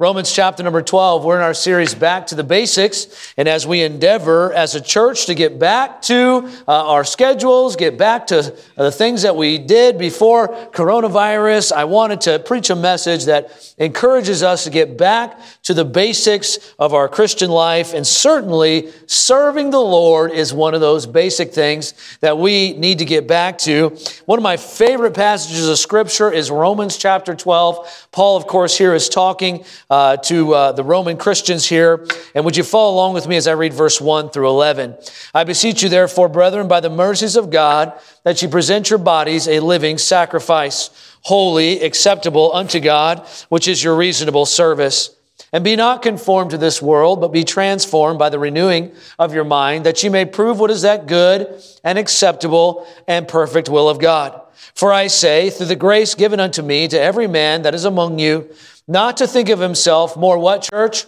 Romans chapter number 12, we're in our series Back to the Basics. And as we endeavor as a church to get back to uh, our schedules, get back to uh, the things that we did before coronavirus, I wanted to preach a message that encourages us to get back to the basics of our Christian life. And certainly, serving the Lord is one of those basic things that we need to get back to. One of my favorite passages of Scripture is Romans chapter 12. Paul, of course, here is talking uh, to uh, the Roman Christians here. And would you follow along with me as I read verse 1 through 11? I beseech you, therefore, brethren, by the mercies of God, that you present your bodies a living sacrifice, holy, acceptable unto God, which is your reasonable service. And be not conformed to this world, but be transformed by the renewing of your mind, that you may prove what is that good and acceptable and perfect will of God. For I say, through the grace given unto me, to every man that is among you, not to think of himself more what, church?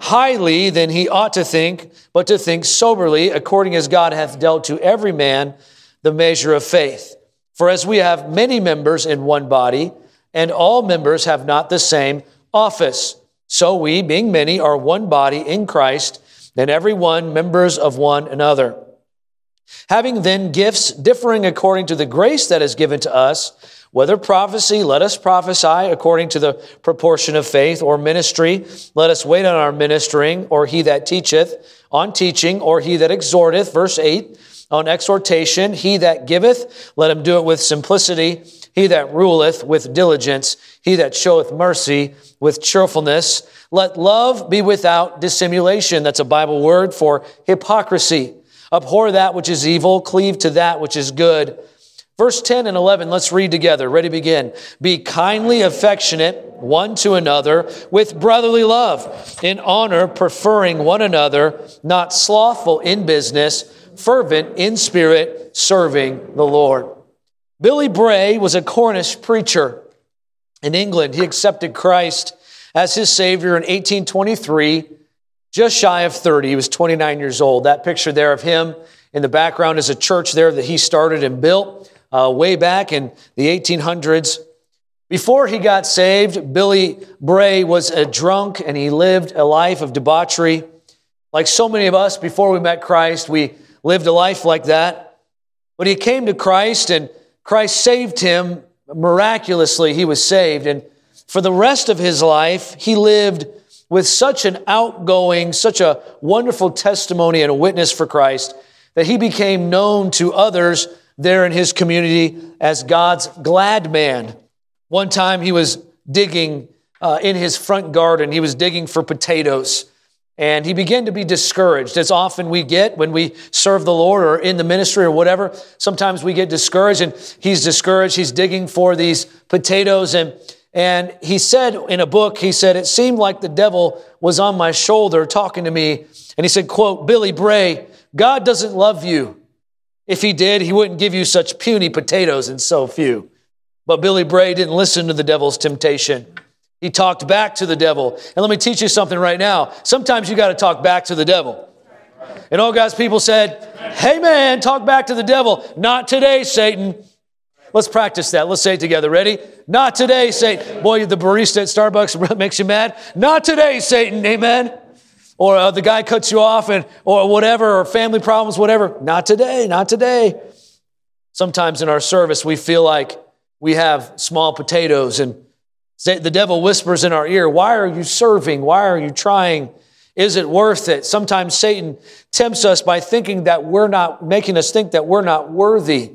Highly than he ought to think, but to think soberly, according as God hath dealt to every man the measure of faith. For as we have many members in one body, and all members have not the same office, so we, being many, are one body in Christ, and every one members of one another. Having then gifts differing according to the grace that is given to us, whether prophecy, let us prophesy according to the proportion of faith, or ministry, let us wait on our ministering, or he that teacheth on teaching, or he that exhorteth, verse 8, on exhortation, he that giveth, let him do it with simplicity, he that ruleth with diligence, he that showeth mercy with cheerfulness. Let love be without dissimulation. That's a Bible word for hypocrisy. Abhor that which is evil, cleave to that which is good. Verse 10 and 11, let's read together. Ready, begin. Be kindly affectionate one to another with brotherly love, in honor, preferring one another, not slothful in business, fervent in spirit, serving the Lord. Billy Bray was a Cornish preacher in England. He accepted Christ as his Savior in 1823, just shy of 30. He was 29 years old. That picture there of him in the background is a church there that he started and built uh, way back in the 1800s. Before he got saved, Billy Bray was a drunk and he lived a life of debauchery. Like so many of us, before we met Christ, we lived a life like that. But he came to Christ and Christ saved him miraculously. He was saved. And for the rest of his life, he lived with such an outgoing, such a wonderful testimony and a witness for Christ that he became known to others there in his community as God's glad man. One time he was digging uh, in his front garden, he was digging for potatoes. And he began to be discouraged, as often we get when we serve the Lord or in the ministry or whatever. Sometimes we get discouraged, and he's discouraged. He's digging for these potatoes. And, and he said in a book, he said, It seemed like the devil was on my shoulder talking to me. And he said, quote, Billy Bray, God doesn't love you. If he did, he wouldn't give you such puny potatoes and so few. But Billy Bray didn't listen to the devil's temptation. He talked back to the devil. And let me teach you something right now. Sometimes you got to talk back to the devil. And all God's people said, Hey man, talk back to the devil. Not today, Satan. Let's practice that. Let's say it together. Ready? Not today, Satan. Boy, the barista at Starbucks makes you mad. Not today, Satan. Amen or uh, the guy cuts you off and or whatever or family problems whatever not today not today sometimes in our service we feel like we have small potatoes and the devil whispers in our ear why are you serving why are you trying is it worth it sometimes satan tempts us by thinking that we're not making us think that we're not worthy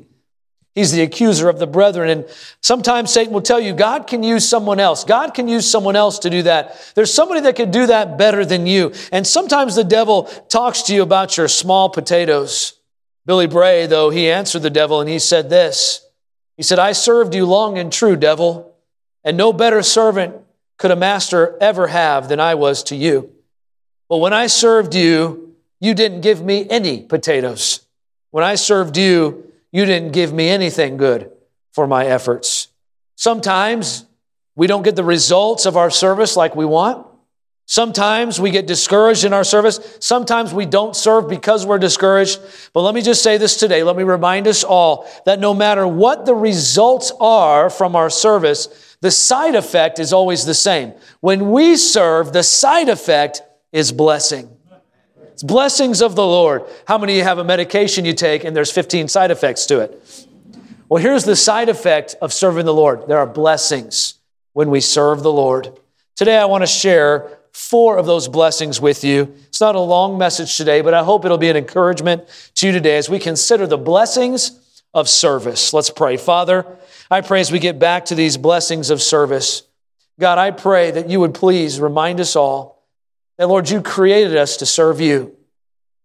He's the accuser of the brethren. And sometimes Satan will tell you, God can use someone else. God can use someone else to do that. There's somebody that could do that better than you. And sometimes the devil talks to you about your small potatoes. Billy Bray, though, he answered the devil and he said this. He said, I served you long and true, devil, and no better servant could a master ever have than I was to you. But when I served you, you didn't give me any potatoes. When I served you, you didn't give me anything good for my efforts. Sometimes we don't get the results of our service like we want. Sometimes we get discouraged in our service. Sometimes we don't serve because we're discouraged. But let me just say this today. Let me remind us all that no matter what the results are from our service, the side effect is always the same. When we serve, the side effect is blessing. It's blessings of the Lord. How many of you have a medication you take and there's 15 side effects to it? Well, here's the side effect of serving the Lord there are blessings when we serve the Lord. Today, I want to share four of those blessings with you. It's not a long message today, but I hope it'll be an encouragement to you today as we consider the blessings of service. Let's pray. Father, I pray as we get back to these blessings of service, God, I pray that you would please remind us all that, Lord, you created us to serve you.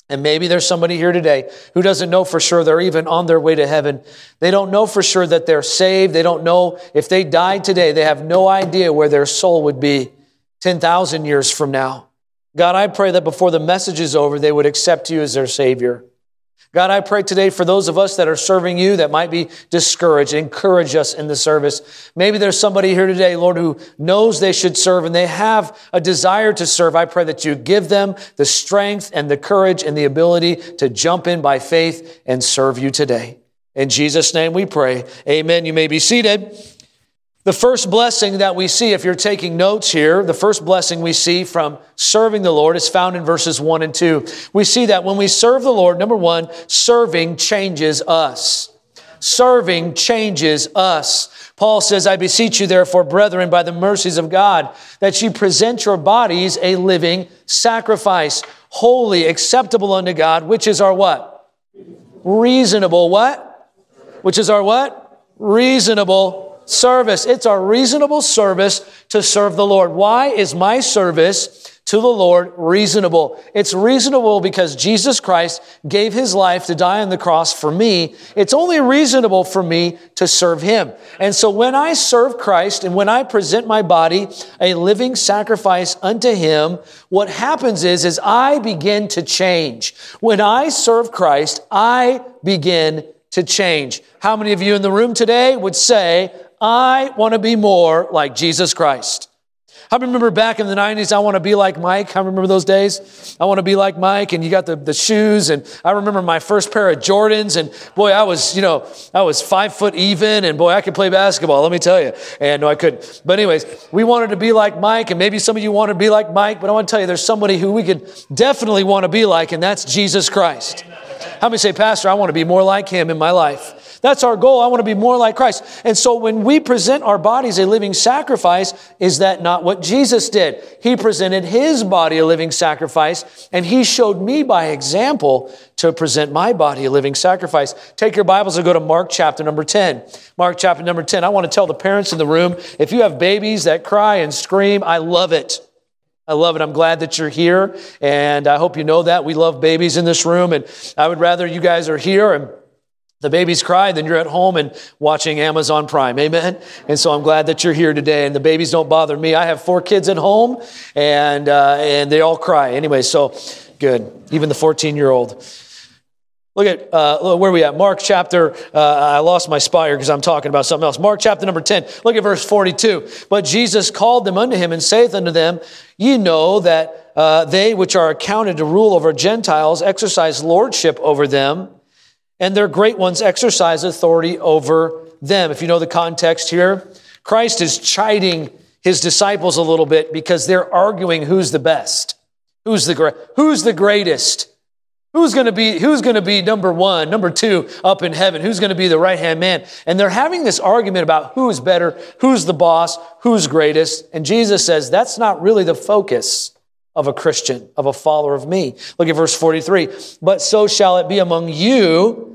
And maybe there's somebody here today who doesn't know for sure they're even on their way to heaven. They don't know for sure that they're saved. They don't know if they died today, they have no idea where their soul would be 10,000 years from now. God, I pray that before the message is over, they would accept you as their Savior. God, I pray today for those of us that are serving you that might be discouraged. Encourage us in the service. Maybe there's somebody here today, Lord, who knows they should serve and they have a desire to serve. I pray that you give them the strength and the courage and the ability to jump in by faith and serve you today. In Jesus' name we pray. Amen. You may be seated. The first blessing that we see, if you're taking notes here, the first blessing we see from serving the Lord is found in verses one and two. We see that when we serve the Lord, number one, serving changes us. Serving changes us. Paul says, I beseech you, therefore, brethren, by the mercies of God, that you present your bodies a living sacrifice, holy, acceptable unto God, which is our what? Reasonable what? Which is our what? Reasonable service. It's our reasonable service to serve the Lord. Why is my service to the Lord reasonable? It's reasonable because Jesus Christ gave his life to die on the cross for me. It's only reasonable for me to serve him. And so when I serve Christ and when I present my body a living sacrifice unto him, what happens is, is I begin to change. When I serve Christ, I begin to change. How many of you in the room today would say, I want to be more like Jesus Christ. I remember back in the 90s, I want to be like Mike. I remember those days. I want to be like Mike, and you got the, the shoes. And I remember my first pair of Jordans, and boy, I was, you know, I was five foot even, and boy, I could play basketball, let me tell you. And no, I couldn't. But, anyways, we wanted to be like Mike, and maybe some of you want to be like Mike, but I want to tell you there's somebody who we could definitely want to be like, and that's Jesus Christ. How many say, Pastor, I want to be more like him in my life? That's our goal. I want to be more like Christ. And so when we present our bodies a living sacrifice, is that not what Jesus did? He presented his body a living sacrifice, and he showed me by example to present my body a living sacrifice. Take your Bibles and go to Mark chapter number 10. Mark chapter number 10. I want to tell the parents in the room if you have babies that cry and scream, I love it. I love it. I'm glad that you're here, and I hope you know that. We love babies in this room, and I would rather you guys are here and the babies cry, then you're at home and watching Amazon Prime. Amen. And so I'm glad that you're here today. And the babies don't bother me. I have four kids at home, and uh, and they all cry anyway. So good. Even the 14 year old. Look at uh, where we at. Mark chapter. Uh, I lost my spire because I'm talking about something else. Mark chapter number 10. Look at verse 42. But Jesus called them unto him and saith unto them, Ye know that uh, they which are accounted to rule over Gentiles exercise lordship over them and their great ones exercise authority over them. If you know the context here, Christ is chiding his disciples a little bit because they're arguing who's the best, who's the who's the greatest, who's going to be who's going to be number one, number two up in heaven, who's going to be the right hand man, and they're having this argument about who's better, who's the boss, who's greatest, and Jesus says that's not really the focus of a Christian, of a follower of me. Look at verse 43. But so shall it be among you.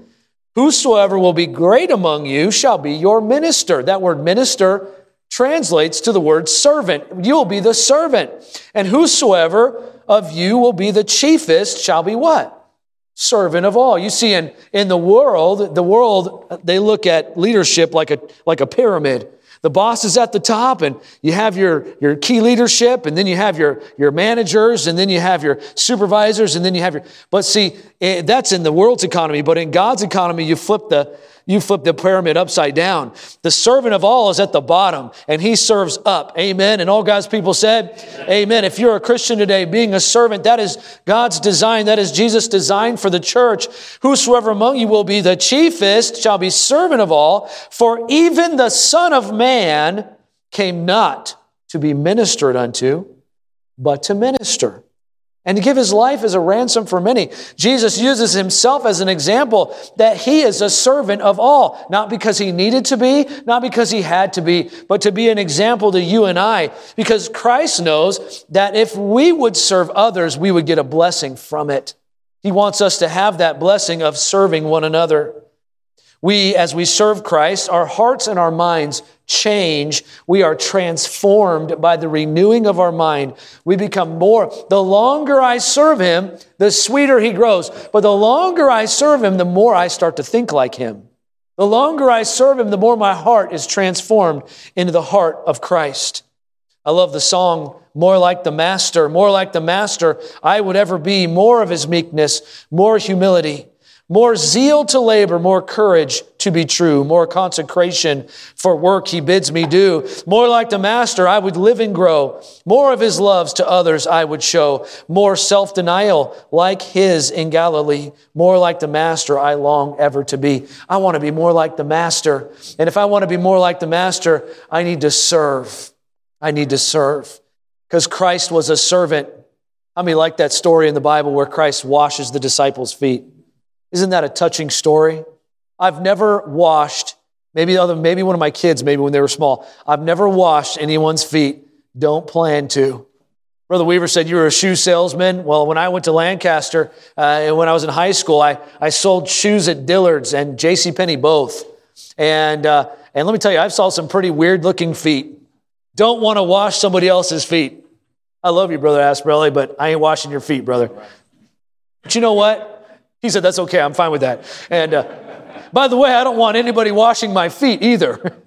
Whosoever will be great among you shall be your minister. That word minister translates to the word servant. You'll be the servant. And whosoever of you will be the chiefest shall be what? Servant of all. You see, in, in the world, the world, they look at leadership like a, like a pyramid. The boss is at the top, and you have your, your key leadership, and then you have your, your managers, and then you have your supervisors, and then you have your. But see, eh, that's in the world's economy, but in God's economy, you flip the, you flip the pyramid upside down. The servant of all is at the bottom and he serves up. Amen. And all God's people said, Amen. Amen. If you're a Christian today, being a servant, that is God's design. That is Jesus' design for the church. Whosoever among you will be the chiefest shall be servant of all. For even the Son of Man came not to be ministered unto, but to minister and to give his life as a ransom for many. Jesus uses himself as an example that he is a servant of all, not because he needed to be, not because he had to be, but to be an example to you and I, because Christ knows that if we would serve others, we would get a blessing from it. He wants us to have that blessing of serving one another. We, as we serve Christ, our hearts and our minds change. We are transformed by the renewing of our mind. We become more. The longer I serve Him, the sweeter He grows. But the longer I serve Him, the more I start to think like Him. The longer I serve Him, the more my heart is transformed into the heart of Christ. I love the song, More Like the Master, More Like the Master, I would ever be, more of His meekness, more humility more zeal to labor, more courage to be true, more consecration for work he bids me do. More like the master, I would live and grow. More of his loves to others I would show. More self denial like his in Galilee. More like the master I long ever to be. I want to be more like the master. And if I want to be more like the master, I need to serve. I need to serve. Because Christ was a servant. How many like that story in the Bible where Christ washes the disciples' feet? Isn't that a touching story? I've never washed, maybe other, maybe one of my kids, maybe when they were small, I've never washed anyone's feet. Don't plan to. Brother Weaver said you were a shoe salesman. Well, when I went to Lancaster, uh, when I was in high school, I, I sold shoes at Dillard's and J.C. Penney both. And, uh, and let me tell you, I've saw some pretty weird looking feet. Don't want to wash somebody else's feet. I love you, Brother Asprelli, but I ain't washing your feet, brother. But you know what? He said, That's okay, I'm fine with that. And uh, by the way, I don't want anybody washing my feet either.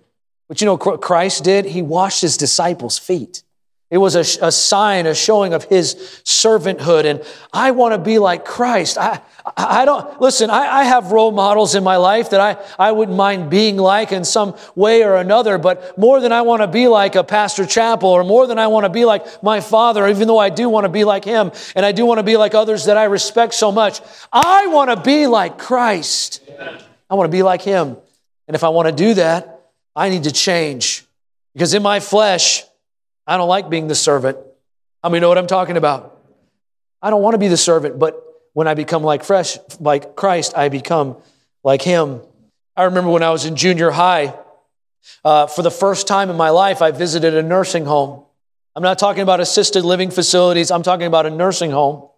But you know what Christ did? He washed his disciples' feet. It was a, a, sign, a showing of his servanthood. And I want to be like Christ. I, I don't, listen, I, I, have role models in my life that I, I wouldn't mind being like in some way or another, but more than I want to be like a Pastor Chappell or more than I want to be like my father, even though I do want to be like him and I do want to be like others that I respect so much, I want to be like Christ. I want to be like him. And if I want to do that, I need to change because in my flesh, I don't like being the servant. How many know what I'm talking about? I don't want to be the servant, but when I become like fresh, like Christ, I become like Him. I remember when I was in junior high, uh, for the first time in my life, I visited a nursing home. I'm not talking about assisted living facilities, I'm talking about a nursing home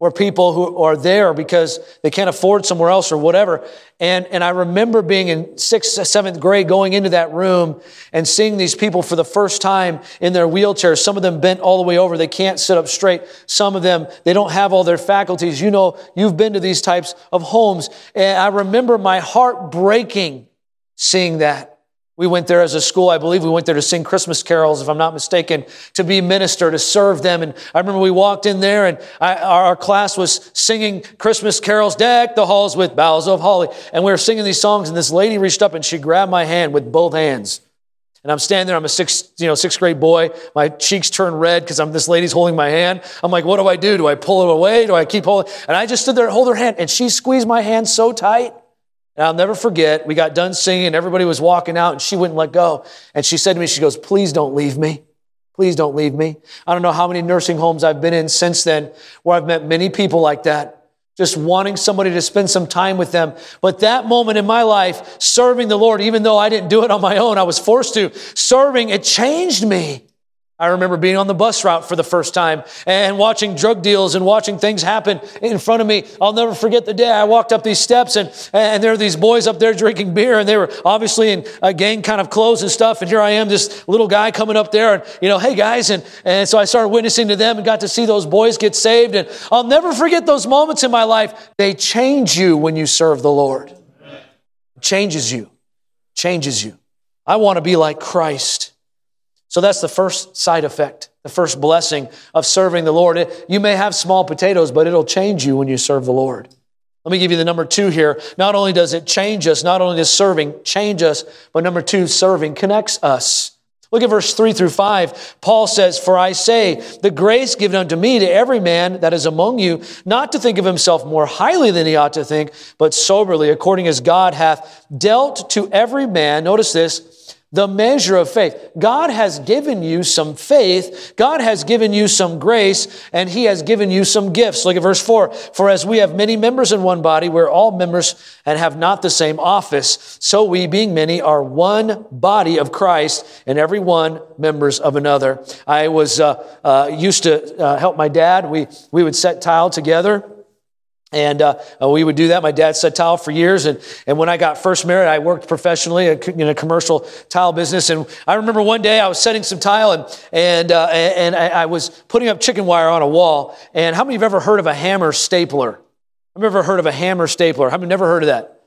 or people who are there because they can't afford somewhere else or whatever. And, and I remember being in sixth, seventh grade going into that room and seeing these people for the first time in their wheelchairs. Some of them bent all the way over. They can't sit up straight. Some of them, they don't have all their faculties. You know, you've been to these types of homes. And I remember my heart breaking seeing that. We went there as a school. I believe we went there to sing Christmas carols, if I'm not mistaken, to be minister, to serve them. And I remember we walked in there and I, our class was singing Christmas carols, deck the halls with boughs of holly. And we were singing these songs and this lady reached up and she grabbed my hand with both hands. And I'm standing there, I'm a sixth, you know, sixth grade boy. My cheeks turn red because I'm this lady's holding my hand. I'm like, what do I do? Do I pull it away? Do I keep holding? And I just stood there and hold her hand. And she squeezed my hand so tight. And I'll never forget, we got done singing, everybody was walking out, and she wouldn't let go. And she said to me, She goes, Please don't leave me. Please don't leave me. I don't know how many nursing homes I've been in since then where I've met many people like that, just wanting somebody to spend some time with them. But that moment in my life, serving the Lord, even though I didn't do it on my own, I was forced to, serving, it changed me. I remember being on the bus route for the first time and watching drug deals and watching things happen in front of me. I'll never forget the day I walked up these steps and, and there were these boys up there drinking beer and they were obviously in a gang kind of clothes and stuff. And here I am, this little guy coming up there and, you know, hey guys. And, and so I started witnessing to them and got to see those boys get saved. And I'll never forget those moments in my life. They change you when you serve the Lord. It changes you. Changes you. I want to be like Christ. So that's the first side effect, the first blessing of serving the Lord. You may have small potatoes, but it'll change you when you serve the Lord. Let me give you the number two here. Not only does it change us, not only does serving change us, but number two, serving connects us. Look at verse 3 through 5. Paul says, For I say, the grace given unto me to every man that is among you, not to think of himself more highly than he ought to think, but soberly, according as God hath dealt to every man, notice this, the measure of faith. God has given you some faith. God has given you some grace and he has given you some gifts. Look at verse four. For as we have many members in one body, we're all members and have not the same office. So we, being many, are one body of Christ and every one members of another. I was, uh, uh, used to uh, help my dad. We, we would set tile together. And uh, uh, we would do that. My dad set tile for years. And, and when I got first married, I worked professionally in a commercial tile business. And I remember one day I was setting some tile and, and, uh, and I, was putting up chicken wire on a wall. And how many have ever heard of a hammer stapler? I've never heard of a hammer stapler. Many never heard of that?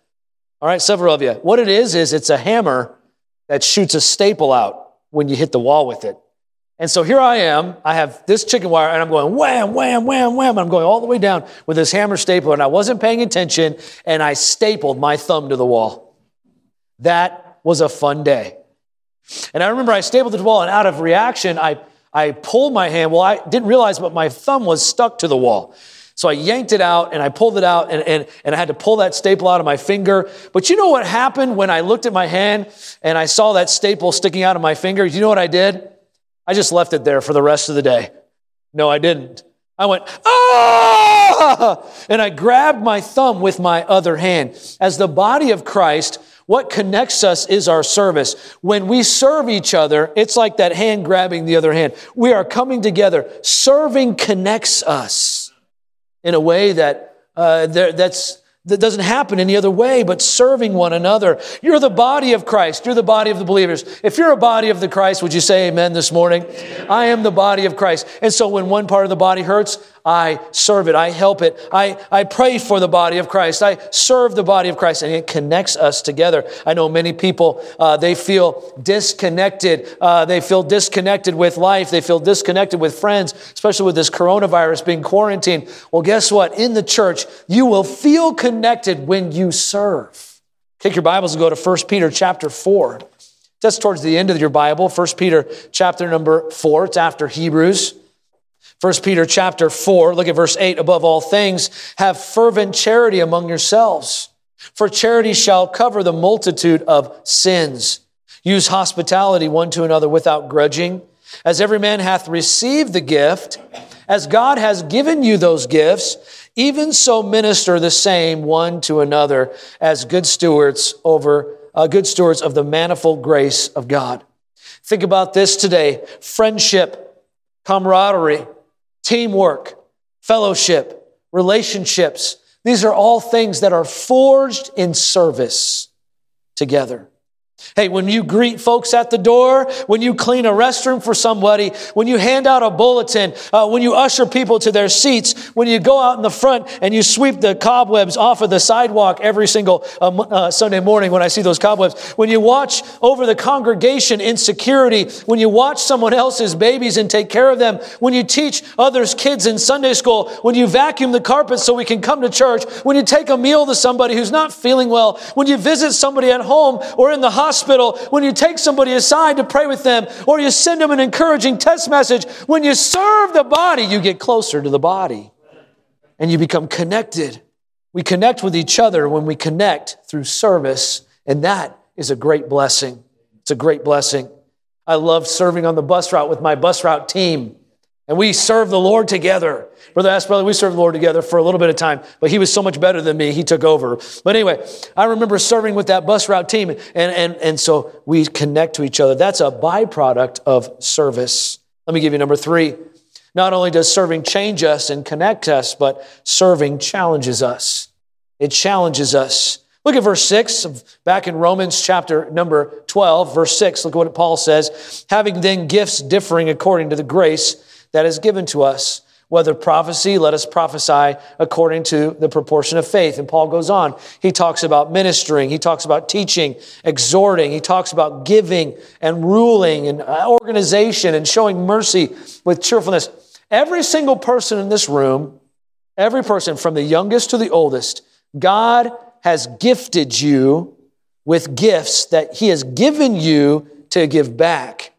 All right, several of you. What it is, is it's a hammer that shoots a staple out when you hit the wall with it. And so here I am. I have this chicken wire and I'm going wham, wham, wham, wham. I'm going all the way down with this hammer stapler and I wasn't paying attention and I stapled my thumb to the wall. That was a fun day. And I remember I stapled the wall and out of reaction, I, I pulled my hand. Well, I didn't realize, but my thumb was stuck to the wall. So I yanked it out and I pulled it out and, and, and I had to pull that staple out of my finger. But you know what happened when I looked at my hand and I saw that staple sticking out of my finger? You know what I did? I just left it there for the rest of the day. No, I didn't. I went, ah! And I grabbed my thumb with my other hand. As the body of Christ, what connects us is our service. When we serve each other, it's like that hand grabbing the other hand. We are coming together. Serving connects us in a way that uh, there, that's that doesn't happen any other way but serving one another. You're the body of Christ. You're the body of the believers. If you're a body of the Christ, would you say amen this morning? I am the body of Christ. And so when one part of the body hurts, I serve it. I help it. I, I pray for the body of Christ. I serve the body of Christ and it connects us together. I know many people, uh, they feel disconnected. Uh, they feel disconnected with life. They feel disconnected with friends, especially with this coronavirus being quarantined. Well, guess what? In the church, you will feel connected when you serve. Take your Bibles and go to 1 Peter chapter 4. That's towards the end of your Bible, 1 Peter chapter number 4. It's after Hebrews. 1 Peter chapter 4, look at verse 8. Above all things, have fervent charity among yourselves, for charity shall cover the multitude of sins. Use hospitality one to another without grudging, as every man hath received the gift, as God has given you those gifts, even so minister the same one to another as good stewards over uh, good stewards of the manifold grace of God. Think about this today: friendship, camaraderie, teamwork, fellowship, relationships. These are all things that are forged in service together. Hey, when you greet folks at the door, when you clean a restroom for somebody, when you hand out a bulletin, uh, when you usher people to their seats, when you go out in the front and you sweep the cobwebs off of the sidewalk every single uh, uh, Sunday morning when I see those cobwebs, when you watch over the congregation in security, when you watch someone else's babies and take care of them, when you teach others' kids in Sunday school, when you vacuum the carpet so we can come to church, when you take a meal to somebody who's not feeling well, when you visit somebody at home or in the hospital, hospital, when you take somebody aside to pray with them, or you send them an encouraging text message, when you serve the body, you get closer to the body and you become connected. We connect with each other when we connect through service, and that is a great blessing. It's a great blessing. I love serving on the bus route with my bus route team. And we serve the Lord together. Brother asked brother, we served the Lord together for a little bit of time, but he was so much better than me, he took over. But anyway, I remember serving with that bus route team, and, and, and so we connect to each other. That's a byproduct of service. Let me give you number three. Not only does serving change us and connect us, but serving challenges us. It challenges us. Look at verse 6 of back in Romans chapter number 12, verse 6. Look at what Paul says. Having then gifts differing according to the grace that is given to us. Whether prophecy, let us prophesy according to the proportion of faith. And Paul goes on. He talks about ministering. He talks about teaching, exhorting. He talks about giving and ruling and uh, organization and showing mercy with cheerfulness. Every single person in this room, every person from the youngest to the oldest, God has gifted you with gifts that He has given you to give back.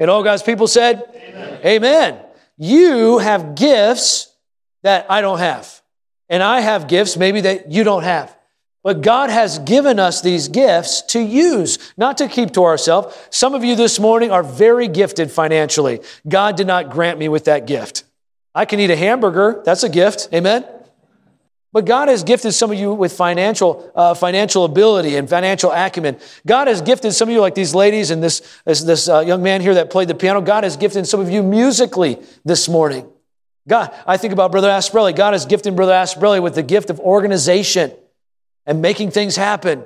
And all God's people said, Amen. Amen. You have gifts that I don't have. And I have gifts maybe that you don't have. But God has given us these gifts to use, not to keep to ourselves. Some of you this morning are very gifted financially. God did not grant me with that gift. I can eat a hamburger, that's a gift. Amen? But God has gifted some of you with financial, uh, financial ability and financial acumen. God has gifted some of you, like these ladies and this, this, this uh, young man here that played the piano. God has gifted some of you musically this morning. God, I think about Brother Asprelli. God has gifted Brother Asprelli with the gift of organization and making things happen.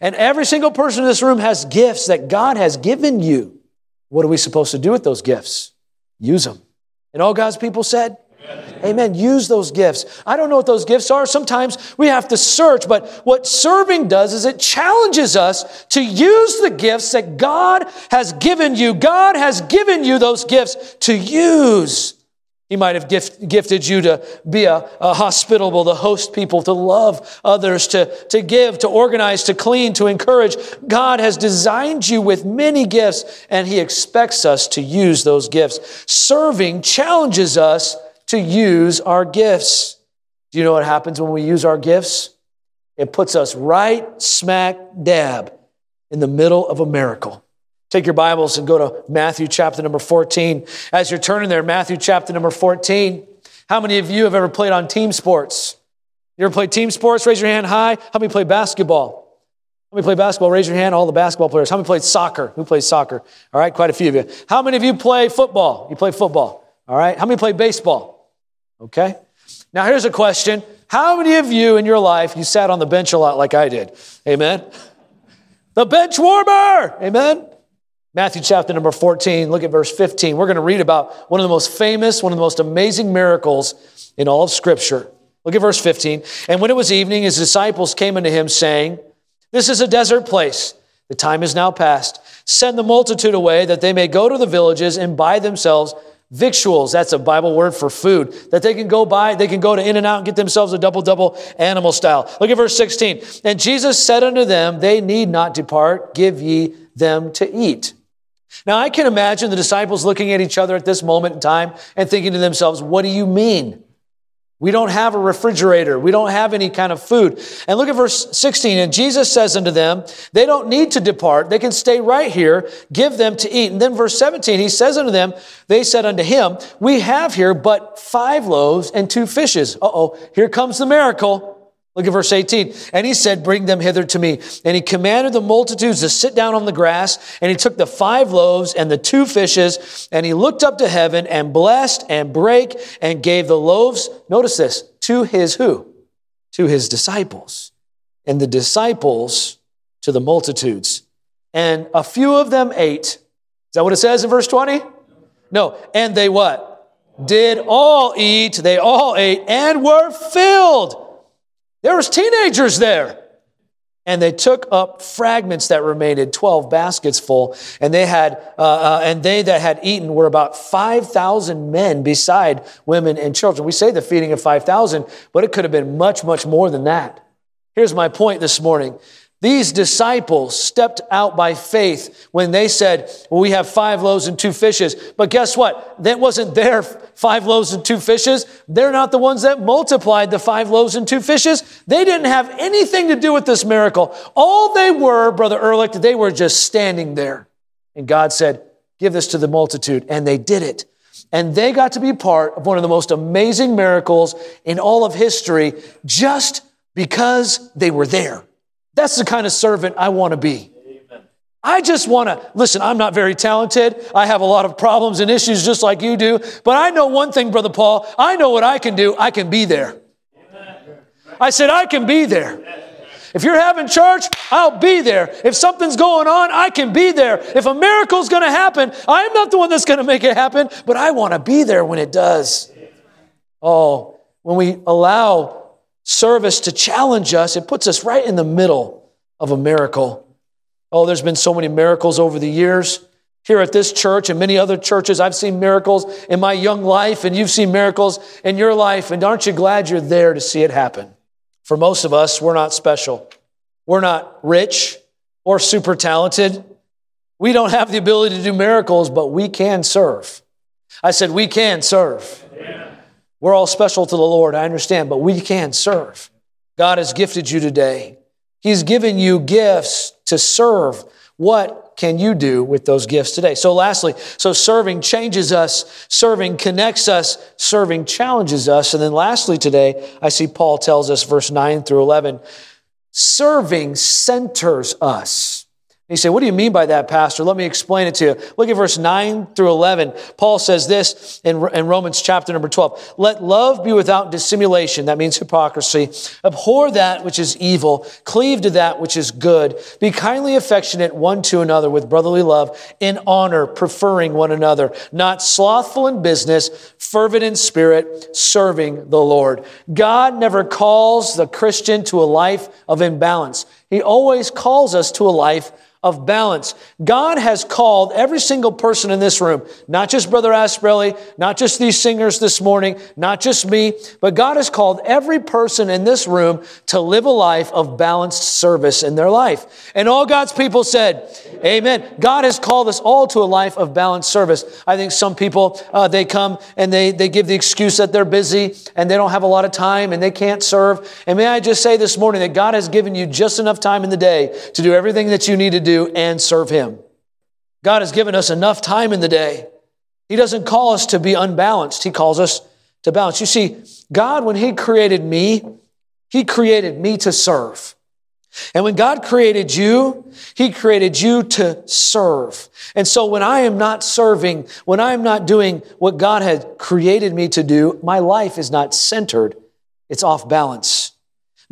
And every single person in this room has gifts that God has given you. What are we supposed to do with those gifts? Use them. And all God's people said, Amen. Use those gifts. I don't know what those gifts are. Sometimes we have to search, but what serving does is it challenges us to use the gifts that God has given you. God has given you those gifts to use. He might have gift, gifted you to be a, a, hospitable, to host people, to love others, to, to give, to organize, to clean, to encourage. God has designed you with many gifts, and He expects us to use those gifts. Serving challenges us to use our gifts. Do you know what happens when we use our gifts? It puts us right smack dab in the middle of a miracle. Take your Bibles and go to Matthew chapter number 14. As you're turning there, Matthew chapter number 14. How many of you have ever played on team sports? You ever played team sports? Raise your hand high. How many play basketball? How many play basketball? Raise your hand. All the basketball players. How many played soccer? Who plays soccer? All right, quite a few of you. How many of you play football? You play football. All right. How many play baseball? Okay. Now here's a question. How many of you in your life you sat on the bench a lot like I did? Amen. The bench warmer. Amen. Matthew chapter number 14, look at verse 15. We're going to read about one of the most famous, one of the most amazing miracles in all of Scripture. Look at verse 15. And when it was evening, his disciples came unto him, saying, This is a desert place. The time is now past. Send the multitude away that they may go to the villages and buy themselves victuals. That's a Bible word for food that they can go buy. They can go to In-N-Out and get themselves a double double animal style. Look at verse 16. And Jesus said unto them, They need not depart. Give ye them to eat. Now, I can imagine the disciples looking at each other at this moment in time and thinking to themselves, What do you mean? We don't have a refrigerator. We don't have any kind of food. And look at verse 16. And Jesus says unto them, They don't need to depart. They can stay right here. Give them to eat. And then verse 17, he says unto them, They said unto him, We have here but five loaves and two fishes. Uh oh, here comes the miracle. Look at verse 18. And he said, Bring them hither to me. And he commanded the multitudes to sit down on the grass. And he took the five loaves and the two fishes, and he looked up to heaven and blessed and brake and gave the loaves, notice this, to his who? To his disciples. And the disciples to the multitudes. And a few of them ate. Is that what it says in verse 20? No. And they what? Did all eat. They all ate and were filled. There was teenagers there. And they took up fragments that remained, 12 baskets full. And they had, uh, uh, and they that had eaten were about 5,000 men beside women and children. We say the feeding of 5,000, but it could have been much, much more than that. Here's my point this morning. These disciples stepped out by faith when they said, well, we have five loaves and two fishes. But guess what? That wasn't their five loaves and two fishes. They're not the ones that multiplied the five loaves and two fishes. They didn't have anything to do with this miracle. All they were, Brother Ehrlich, they were just standing there. And God said, give this to the multitude. And they did it. And they got to be part of one of the most amazing miracles in all of history just because they were there. That's the kind of servant I want to be. I just want to, listen, I'm not very talented. I have a lot of problems and issues just like you do. But I know one thing, Brother Paul. I know what I can do. I can be there. I said, I can be there. If you're having church, I'll be there. If something's going on, I can be there. If a miracle's going to happen, I'm not the one that's going to make it happen, but I want to be there when it does. Oh, when we allow service to challenge us, it puts us right in the middle of a miracle. Oh, there's been so many miracles over the years. Here at this church and many other churches, I've seen miracles in my young life, and you've seen miracles in your life. And aren't you glad you're there to see it happen? For most of us, we're not special. We're not rich or super talented. We don't have the ability to do miracles, but we can serve. I said, we can serve. We're all special to the Lord, I understand, but we can serve. God has gifted you today. He's given you gifts to serve. What can you do with those gifts today? So, lastly, so serving changes us, serving connects us, serving challenges us. And then, lastly, today, I see Paul tells us, verse 9 through 11, serving centers us. You say, What do you mean by that, Pastor? Let me explain it to you. Look at verse 9 through 11. Paul says this in, in Romans chapter number 12 Let love be without dissimulation. That means hypocrisy. Abhor that which is evil, cleave to that which is good. Be kindly affectionate one to another with brotherly love, in honor, preferring one another, not slothful in business, fervent in spirit, serving the Lord. God never calls the Christian to a life of imbalance, He always calls us to a life of balance. God has called every single person in this room, not just Brother Asprelli, not just these singers this morning, not just me, but God has called every person in this room to live a life of balanced service in their life. And all God's people said, Amen. God has called us all to a life of balanced service. I think some people, uh, they come and they, they give the excuse that they're busy and they don't have a lot of time and they can't serve. And may I just say this morning that God has given you just enough time in the day to do everything that you need to do do and serve Him. God has given us enough time in the day. He doesn't call us to be unbalanced, He calls us to balance. You see, God, when He created me, He created me to serve. And when God created you, He created you to serve. And so when I am not serving, when I am not doing what God had created me to do, my life is not centered. It's off balance.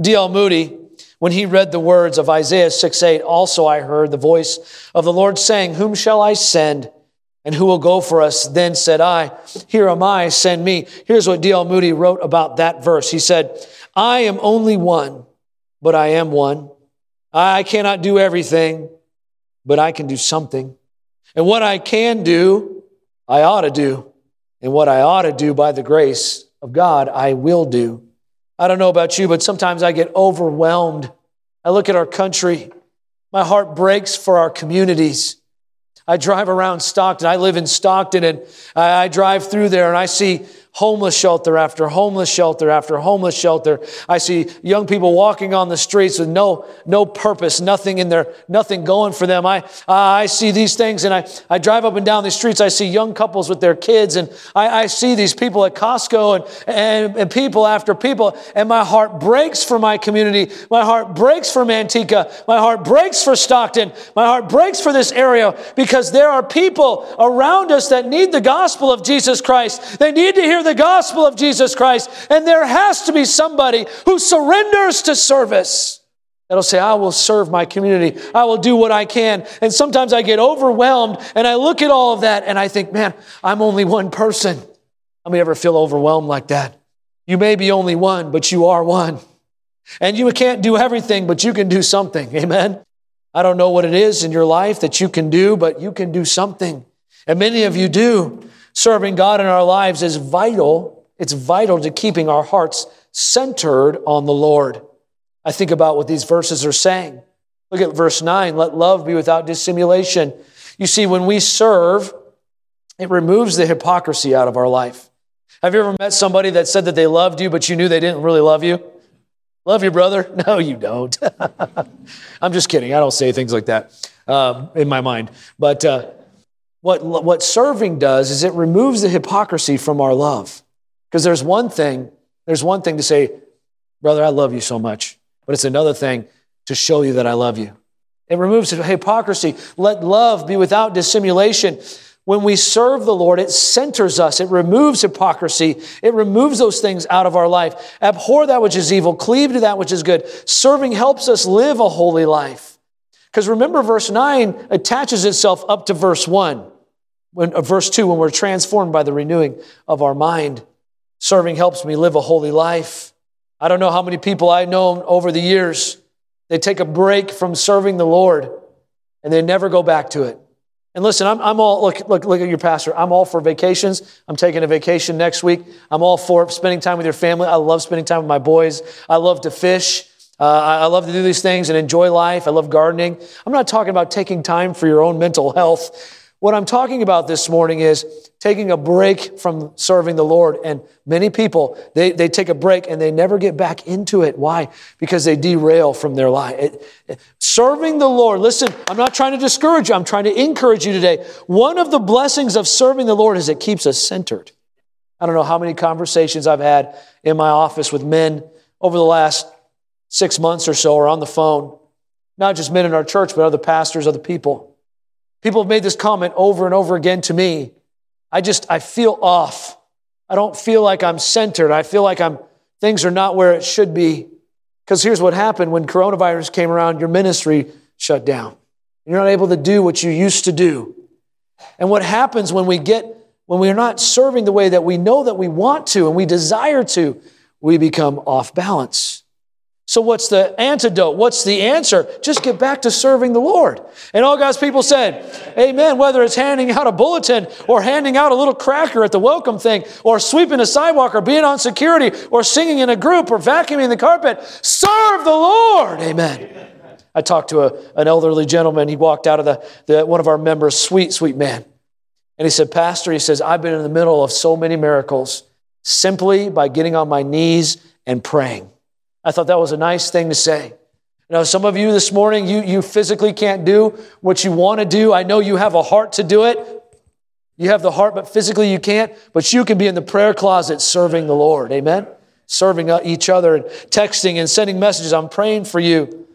D.L. Moody, when he read the words of Isaiah 6 8, also I heard the voice of the Lord saying, Whom shall I send? And who will go for us? Then said I, Here am I, send me. Here's what D.L. Moody wrote about that verse. He said, I am only one, but I am one. I cannot do everything, but I can do something. And what I can do, I ought to do. And what I ought to do by the grace of God, I will do. I don't know about you, but sometimes I get overwhelmed. I look at our country, my heart breaks for our communities. I drive around Stockton. I live in Stockton and I, drive through there and I see homeless shelter after homeless shelter after homeless shelter. I see young people walking on the streets with no, no purpose, nothing in there, nothing going for them. I, I see these things and I, I drive up and down these streets. I see young couples with their kids and I, I see these people at Costco and, and, and people after people. And my heart breaks for my community. My heart breaks for Manteca. My heart breaks for Stockton. My heart breaks for this area because there are people around us that need the gospel of Jesus Christ. They need to hear the gospel of Jesus Christ. And there has to be somebody who surrenders to service. That'll say, I will serve my community. I will do what I can. And sometimes I get overwhelmed and I look at all of that and I think, man, I'm only one person. How many ever feel overwhelmed like that? You may be only one, but you are one. And you can't do everything, but you can do something. Amen. I don't know what it is in your life that you can do, but you can do something. And many of you do serving God in our lives is vital. It's vital to keeping our hearts centered on the Lord. I think about what these verses are saying. Look at verse 9 let love be without dissimulation. You see, when we serve, it removes the hypocrisy out of our life. Have you ever met somebody that said that they loved you, but you knew they didn't really love you? Love you, brother? No, you don't. I'm just kidding. I don't say things like that um, in my mind. But uh, what, what serving does is it removes the hypocrisy from our love. Because there's one thing, there's one thing to say, brother, I love you so much. But it's another thing to show you that I love you. It removes hypocrisy. Let love be without dissimulation. When we serve the Lord, it centers us. It removes hypocrisy. It removes those things out of our life. Abhor that which is evil. Cleave to that which is good. Serving helps us live a holy life. Because remember, verse 9 attaches itself up to verse 1, when, uh, verse 2, when we're transformed by the renewing of our mind. Serving helps me live a holy life. I don't know how many people I know over the years, they take a break from serving the Lord and they never go back to it. And listen, I'm, I'm all, look, look, look at your pastor. I'm all for vacations. I'm taking a vacation next week. I'm all for spending time with your family. I love spending time with my boys. I love to fish. Uh, I love to do these things and enjoy life. I love gardening. I'm not talking about taking time for your own mental health. What I'm talking about this morning is taking a break from serving the Lord. And many people, they, they take a break and they never get back into it. Why? Because they derail from their life. It, it, serving the Lord, listen, I'm not trying to discourage you, I'm trying to encourage you today. One of the blessings of serving the Lord is it keeps us centered. I don't know how many conversations I've had in my office with men over the last six months or so are on the phone. Not just men in our church, but other pastors, other people. People have made this comment over and over again to me. I just, I feel off. I don't feel like I'm centered. I feel like I'm, things are not where it should be. Because here's what happened when coronavirus came around, your ministry shut down. You're not able to do what you used to do. And what happens when we get, when we're not serving the way that we know that we want to and we desire to, we become off balance. So, what's the antidote? What's the answer? Just get back to serving the Lord. And all God's people said, Amen. Whether it's handing out a bulletin or handing out a little cracker at the welcome thing or sweeping a sidewalk or being on security or singing in a group or vacuuming the carpet, serve the Lord. Amen. I talked to a, an elderly gentleman. He walked out of the, the, one of our members, sweet, sweet man. And he said, Pastor, he says, I've been in the middle of so many miracles simply by getting on my knees and praying. I thought that was a nice thing to say. You know, some of you this morning, you, you physically can't do what you want to do. I know you have a heart to do it. You have the heart, but physically you can't. But you can be in the prayer closet serving the Lord. Amen? Serving uh, each other and texting and sending messages. I'm praying for you.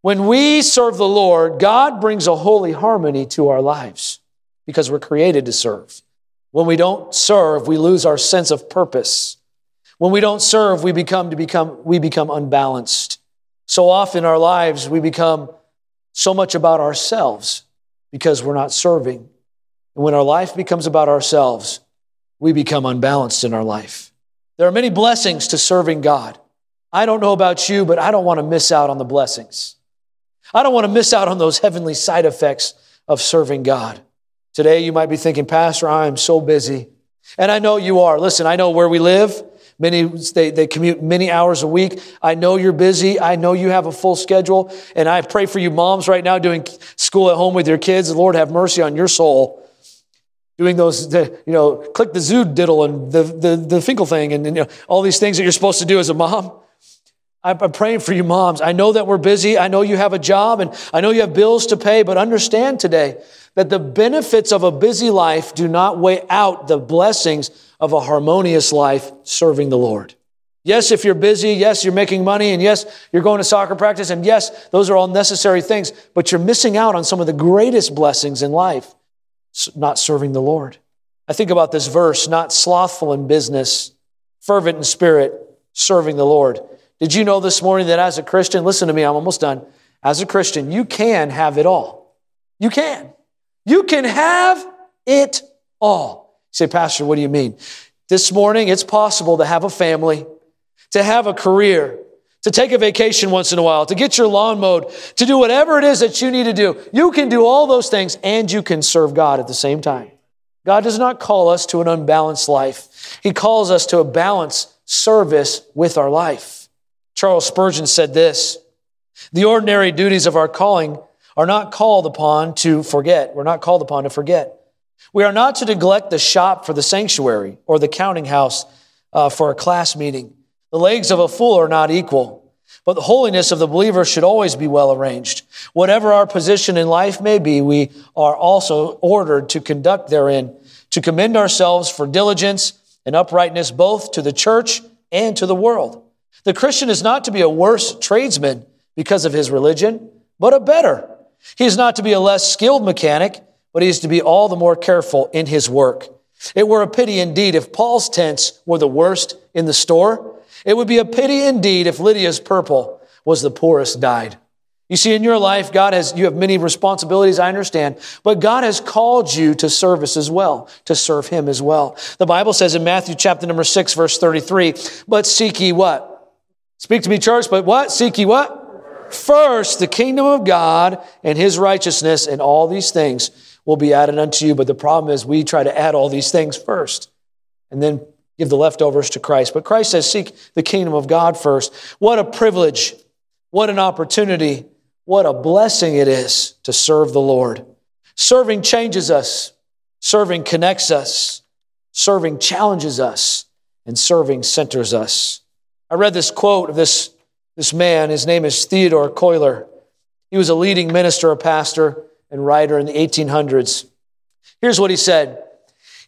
When we serve the Lord, God brings a holy harmony to our lives because we're created to serve. When we don't serve, we lose our sense of purpose. When we don't serve, we become to become we become unbalanced. So often in our lives we become so much about ourselves because we're not serving. And when our life becomes about ourselves, we become unbalanced in our life. There are many blessings to serving God. I don't know about you, but I don't want to miss out on the blessings. I don't want to miss out on those heavenly side effects of serving God. Today, you might be thinking, Pastor, I am so busy. And I know you are. Listen, I know where we live. Many, they, they commute many hours a week. I know you're busy. I know you have a full schedule. And I pray for you moms right now doing school at home with your kids. Lord have mercy on your soul. Doing those, the, you know, click the zoo diddle and the, the, the Finkel thing and, and you know, all these things that you're supposed to do as a mom. I'm praying for you moms. I know that we're busy. I know you have a job and I know you have bills to pay, but understand today that the benefits of a busy life do not weigh out the blessings of a harmonious life serving the Lord. Yes, if you're busy, yes, you're making money, and yes, you're going to soccer practice, and yes, those are all necessary things, but you're missing out on some of the greatest blessings in life, not serving the Lord. I think about this verse, not slothful in business, fervent in spirit, serving the Lord. Did you know this morning that as a Christian, listen to me, I'm almost done. As a Christian, you can have it all. You can. You can have it all say, Pastor, what do you mean? This morning, it's possible to have a family, to have a career, to take a vacation once in a while, to get your lawn mowed, to do whatever it is that you need to do. You can do all those things and you can serve God at the same time. God does not call us to an unbalanced life. He calls us to a balanced service with our life. Charles Spurgeon said this The ordinary duties of our calling are not called upon to forget. We're not called upon to forget. We are not to neglect the shop for the sanctuary or the counting house uh, for a class meeting. The legs of a fool are not equal, but the holiness of the believer should always be well arranged. Whatever our position in life may be, we are also ordered to conduct therein, to commend ourselves for diligence and uprightness both to the church and to the world. The Christian is not to be a worse tradesman because of his religion, but a better. He is not to be a less skilled mechanic but he is to be all the more careful in his work. It were a pity indeed if Paul's tents were the worst in the store. It would be a pity indeed if Lydia's purple was the poorest dyed. You see, in your life, God has, you have many responsibilities, I understand, but God has called you to service as well, to serve Him as well. The Bible says in Matthew chapter number 6, verse 33, but seek ye what? Speak to me, church, but what? Seek ye what? First, the kingdom of God and His righteousness, and all these things will be added unto you. But the problem is we try to add all these things first and then give the leftovers to Christ. But Christ says, seek the kingdom of God first. What a privilege. What an opportunity. What a blessing it is to serve the Lord. Serving changes us, serving connects us, serving challenges us, and serving centers us. I read this quote of this, this man. His name is Theodore Cuyler. He was a leading minister, a pastor, and writer in the 1800s. Here's what he said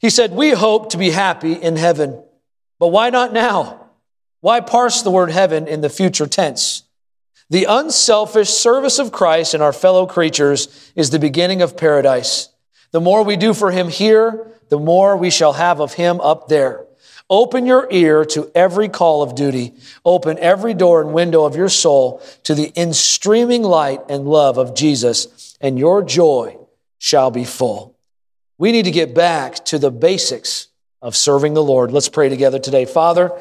He said, We hope to be happy in heaven, but why not now? Why parse the word heaven in the future tense? The unselfish service of Christ and our fellow creatures is the beginning of paradise. The more we do for him here, the more we shall have of him up there. Open your ear to every call of duty. Open every door and window of your soul to the in-streaming light and love of Jesus, and your joy shall be full. We need to get back to the basics of serving the Lord. Let's pray together today. Father,